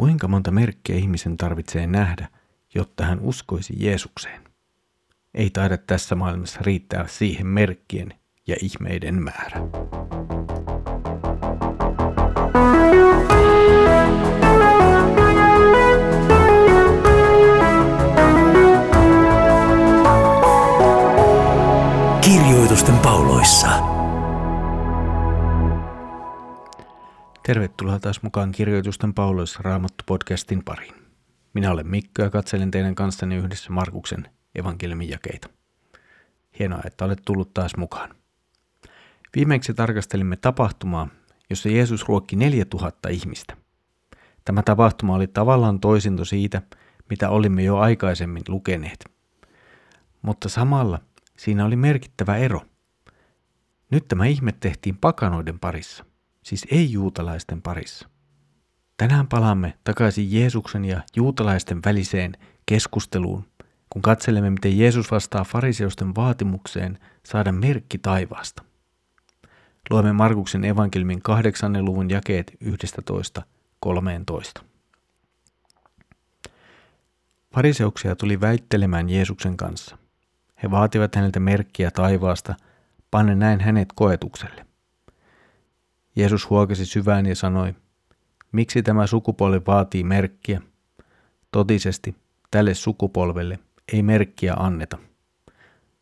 Kuinka monta merkkiä ihmisen tarvitsee nähdä, jotta hän uskoisi Jeesukseen? Ei taida tässä maailmassa riittää siihen merkkien ja ihmeiden määrä. Kirjoitusten pauloissa. Tervetuloa taas mukaan Kirjoitusten pauloissa Raamattu-podcastin pariin. Minä olen Mikko ja katselen teidän kanssanne yhdessä Markuksen evankeliumin jakeita. Hienoa, että olet tullut taas mukaan. Viimeksi tarkastelimme tapahtumaa, jossa Jeesus ruokki 4000 ihmistä. Tämä tapahtuma oli tavallaan toisinto siitä, mitä olimme jo aikaisemmin lukeneet. Mutta samalla siinä oli merkittävä ero. Nyt tämä ihme tehtiin pakanoiden parissa, siis ei-juutalaisten parissa. Tänään palaamme takaisin Jeesuksen ja juutalaisten väliseen keskusteluun, kun katselemme, miten Jeesus vastaa fariseusten vaatimukseen saada merkki taivaasta. Luemme Markuksen evankelmin kahdeksannen luvun jakeet 11.13. Fariseuksia tuli väittelemään Jeesuksen kanssa. He vaativat häneltä merkkiä taivaasta, panne näin hänet koetukselle. Jeesus huokasi syvään ja sanoi, miksi tämä sukupolvi vaatii merkkiä? Totisesti, tälle sukupolvelle ei merkkiä anneta.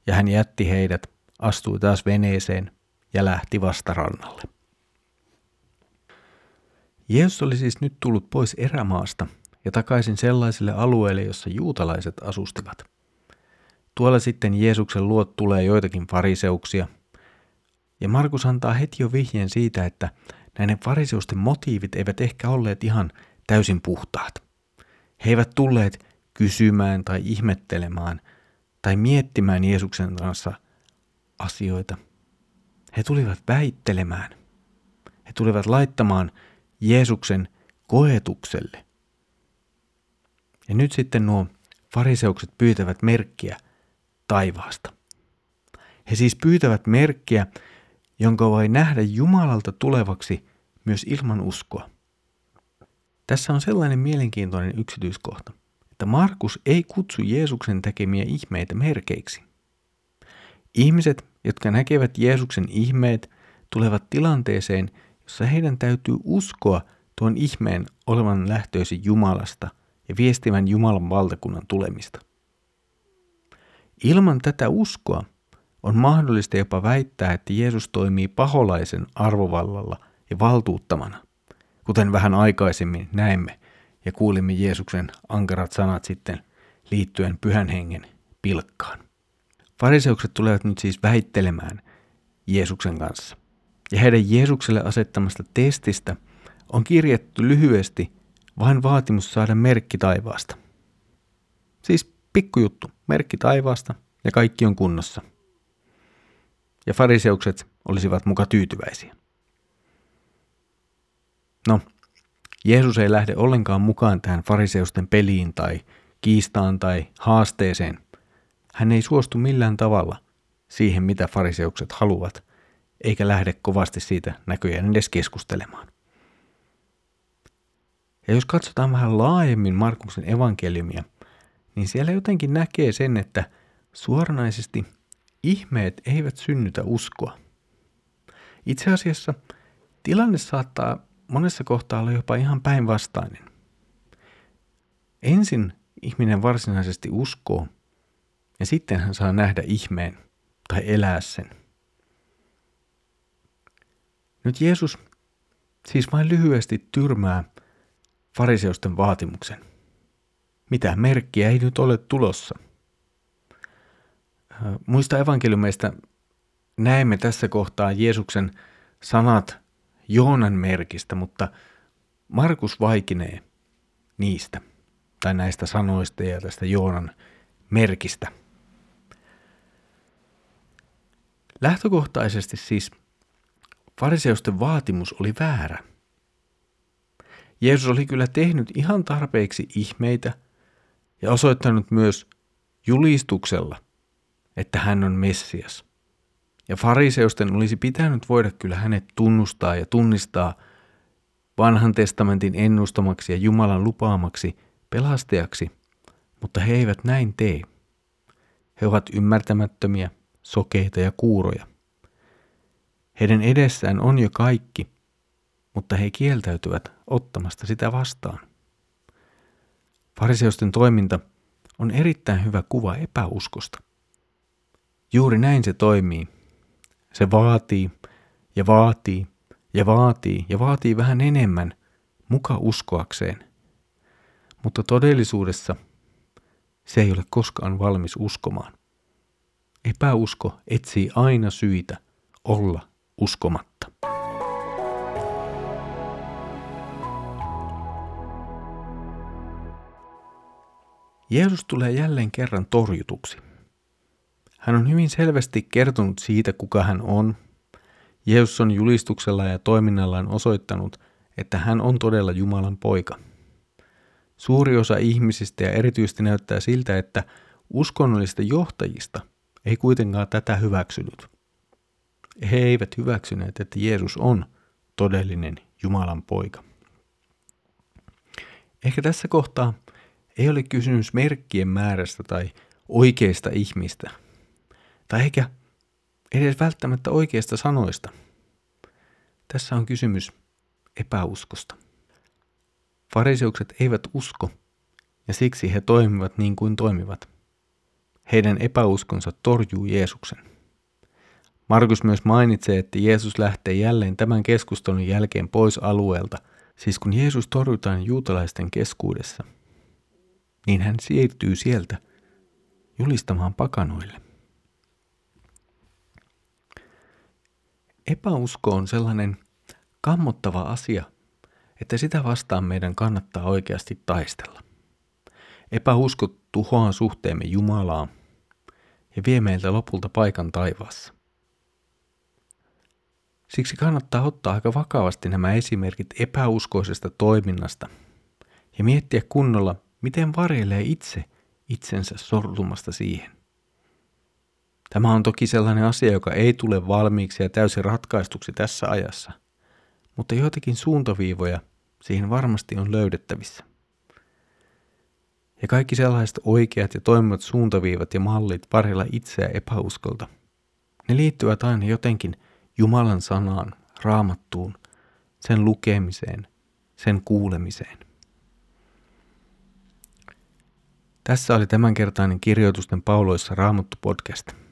Ja hän jätti heidät, astui taas veneeseen ja lähti vastarannalle. Jeesus oli siis nyt tullut pois erämaasta ja takaisin sellaiselle alueelle, jossa juutalaiset asustivat. Tuolla sitten Jeesuksen luot tulee joitakin fariseuksia, ja Markus antaa heti jo vihjeen siitä, että näiden fariseusten motiivit eivät ehkä olleet ihan täysin puhtaat. He eivät tulleet kysymään tai ihmettelemään tai miettimään Jeesuksen kanssa asioita. He tulivat väittelemään. He tulivat laittamaan Jeesuksen koetukselle. Ja nyt sitten nuo fariseukset pyytävät merkkiä taivaasta. He siis pyytävät merkkiä, jonka voi nähdä Jumalalta tulevaksi myös ilman uskoa. Tässä on sellainen mielenkiintoinen yksityiskohta että Markus ei kutsu Jeesuksen tekemiä ihmeitä merkeiksi. Ihmiset, jotka näkevät Jeesuksen ihmeet, tulevat tilanteeseen, jossa heidän täytyy uskoa tuon ihmeen olevan lähtöisin Jumalasta ja viestivän Jumalan valtakunnan tulemista. Ilman tätä uskoa on mahdollista jopa väittää, että Jeesus toimii paholaisen arvovallalla ja valtuuttamana, kuten vähän aikaisemmin näemme ja kuulimme Jeesuksen ankarat sanat sitten liittyen pyhän hengen pilkkaan. Fariseukset tulevat nyt siis väittelemään Jeesuksen kanssa. Ja heidän Jeesukselle asettamasta testistä on kirjattu lyhyesti vain vaatimus saada merkki taivaasta. Siis pikkujuttu, merkki taivaasta ja kaikki on kunnossa. Ja fariseukset olisivat muka tyytyväisiä. No, Jeesus ei lähde ollenkaan mukaan tähän fariseusten peliin tai kiistaan tai haasteeseen. Hän ei suostu millään tavalla siihen, mitä fariseukset haluavat, eikä lähde kovasti siitä näköjään edes keskustelemaan. Ja jos katsotaan vähän laajemmin Markuksen evankeliumia, niin siellä jotenkin näkee sen, että suoranaisesti ihmeet eivät synnytä uskoa. Itse asiassa tilanne saattaa monessa kohtaa olla jopa ihan päinvastainen. Ensin ihminen varsinaisesti uskoo, ja sitten hän saa nähdä ihmeen tai elää sen. Nyt Jeesus siis vain lyhyesti tyrmää fariseusten vaatimuksen. Mitä merkkiä ei nyt ole tulossa? Muista evankeliumeista näemme tässä kohtaa Jeesuksen sanat Joonan merkistä, mutta Markus vaikinee niistä tai näistä sanoista ja tästä Joonan merkistä. Lähtökohtaisesti siis fariseusten vaatimus oli väärä. Jeesus oli kyllä tehnyt ihan tarpeeksi ihmeitä ja osoittanut myös julistuksella, että hän on Messias. Ja fariseusten olisi pitänyt voida kyllä hänet tunnustaa ja tunnistaa vanhan testamentin ennustamaksi ja Jumalan lupaamaksi pelastajaksi, mutta he eivät näin tee. He ovat ymmärtämättömiä, sokeita ja kuuroja. Heidän edessään on jo kaikki, mutta he kieltäytyvät ottamasta sitä vastaan. Fariseusten toiminta on erittäin hyvä kuva epäuskosta. Juuri näin se toimii. Se vaatii ja vaatii ja vaatii ja vaatii vähän enemmän muka uskoakseen. Mutta todellisuudessa se ei ole koskaan valmis uskomaan. Epäusko etsii aina syitä olla uskomatta. Jeesus tulee jälleen kerran torjutuksi. Hän on hyvin selvästi kertonut siitä, kuka hän on. Jeesus on julistuksella ja toiminnallaan osoittanut, että hän on todella Jumalan poika. Suuri osa ihmisistä ja erityisesti näyttää siltä, että uskonnollisista johtajista ei kuitenkaan tätä hyväksynyt. He eivät hyväksyneet, että Jeesus on todellinen Jumalan poika. Ehkä tässä kohtaa ei ole kysymys merkkien määrästä tai oikeista ihmistä, tai eikä edes välttämättä oikeista sanoista. Tässä on kysymys epäuskosta. Fariseukset eivät usko, ja siksi he toimivat niin kuin toimivat. Heidän epäuskonsa torjuu Jeesuksen. Markus myös mainitsee, että Jeesus lähtee jälleen tämän keskustelun jälkeen pois alueelta, siis kun Jeesus torjutaan juutalaisten keskuudessa – niin hän siirtyy sieltä julistamaan pakanoille. Epäusko on sellainen kammottava asia, että sitä vastaan meidän kannattaa oikeasti taistella. Epäusko tuhoaa suhteemme Jumalaa ja vie meiltä lopulta paikan taivaassa. Siksi kannattaa ottaa aika vakavasti nämä esimerkit epäuskoisesta toiminnasta ja miettiä kunnolla, miten varjelee itse itsensä sortumasta siihen. Tämä on toki sellainen asia, joka ei tule valmiiksi ja täysin ratkaistuksi tässä ajassa, mutta joitakin suuntaviivoja siihen varmasti on löydettävissä. Ja kaikki sellaiset oikeat ja toimivat suuntaviivat ja mallit varjella itseä epäuskolta, ne liittyvät aina jotenkin Jumalan sanaan, raamattuun, sen lukemiseen, sen kuulemiseen. Tässä oli tämänkertainen kirjoitusten pauloissa Raamattu podcast.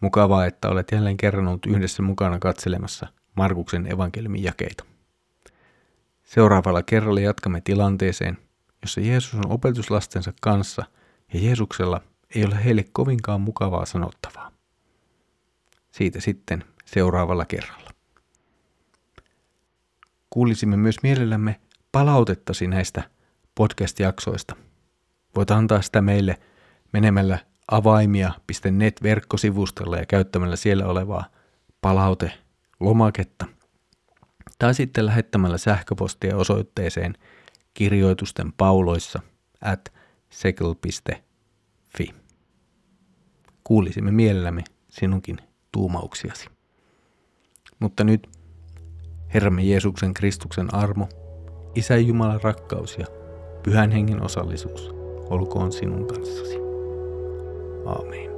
Mukavaa, että olet jälleen kerran ollut yhdessä mukana katselemassa Markuksen evankeliumin jakeita. Seuraavalla kerralla jatkamme tilanteeseen, jossa Jeesus on opetuslastensa kanssa ja Jeesuksella ei ole heille kovinkaan mukavaa sanottavaa. Siitä sitten seuraavalla kerralla. Kuulisimme myös mielellämme palautettasi näistä podcast-jaksoista – Voit antaa sitä meille menemällä avaimia.net verkkosivustolla ja käyttämällä siellä olevaa palaute-lomaketta. Tai sitten lähettämällä sähköpostia osoitteeseen kirjoitusten pauloissa at sekel.fi. Kuulisimme mielellämme sinunkin tuumauksiasi. Mutta nyt Herramme Jeesuksen Kristuksen armo, Isä Jumalan rakkaus ja Pyhän Hengen osallisuus – olkoon sinun kanssasi. Amen.